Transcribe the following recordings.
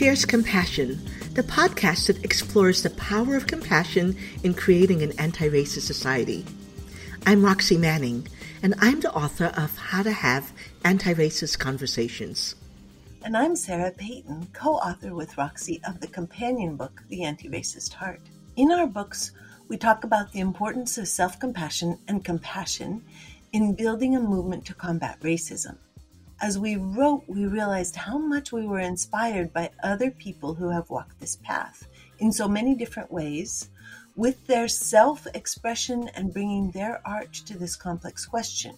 Fierce Compassion, the podcast that explores the power of compassion in creating an anti racist society. I'm Roxy Manning, and I'm the author of How to Have Anti Racist Conversations. And I'm Sarah Peyton, co author with Roxy of the companion book, The Anti Racist Heart. In our books, we talk about the importance of self compassion and compassion in building a movement to combat racism. As we wrote, we realized how much we were inspired by other people who have walked this path in so many different ways, with their self expression and bringing their art to this complex question.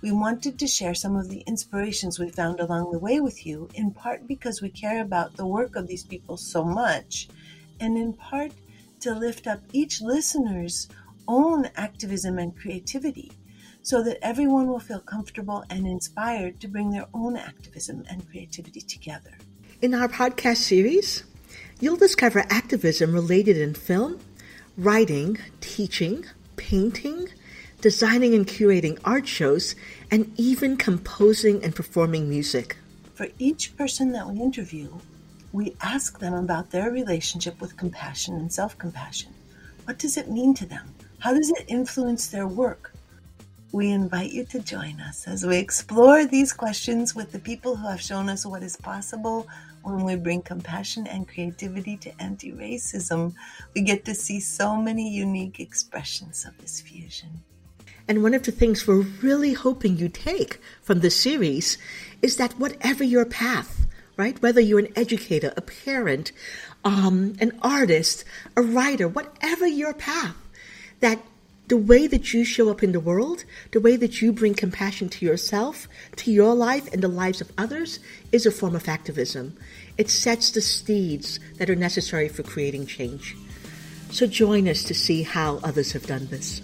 We wanted to share some of the inspirations we found along the way with you, in part because we care about the work of these people so much, and in part to lift up each listener's own activism and creativity so that everyone will feel comfortable and inspired to bring their own activism and creativity together. In our podcast series, you'll discover activism related in film, writing, teaching, painting, designing and curating art shows, and even composing and performing music. For each person that we interview, we ask them about their relationship with compassion and self compassion. What does it mean to them? How does it influence their work? We invite you to join us as we explore these questions with the people who have shown us what is possible when we bring compassion and creativity to anti racism. We get to see so many unique expressions of this fusion. And one of the things we're really hoping you take from this series is that whatever your path, right? Whether you're an educator, a parent, um, an artist, a writer, whatever your path, that the way that you show up in the world, the way that you bring compassion to yourself, to your life, and the lives of others is a form of activism. It sets the seeds that are necessary for creating change. So join us to see how others have done this.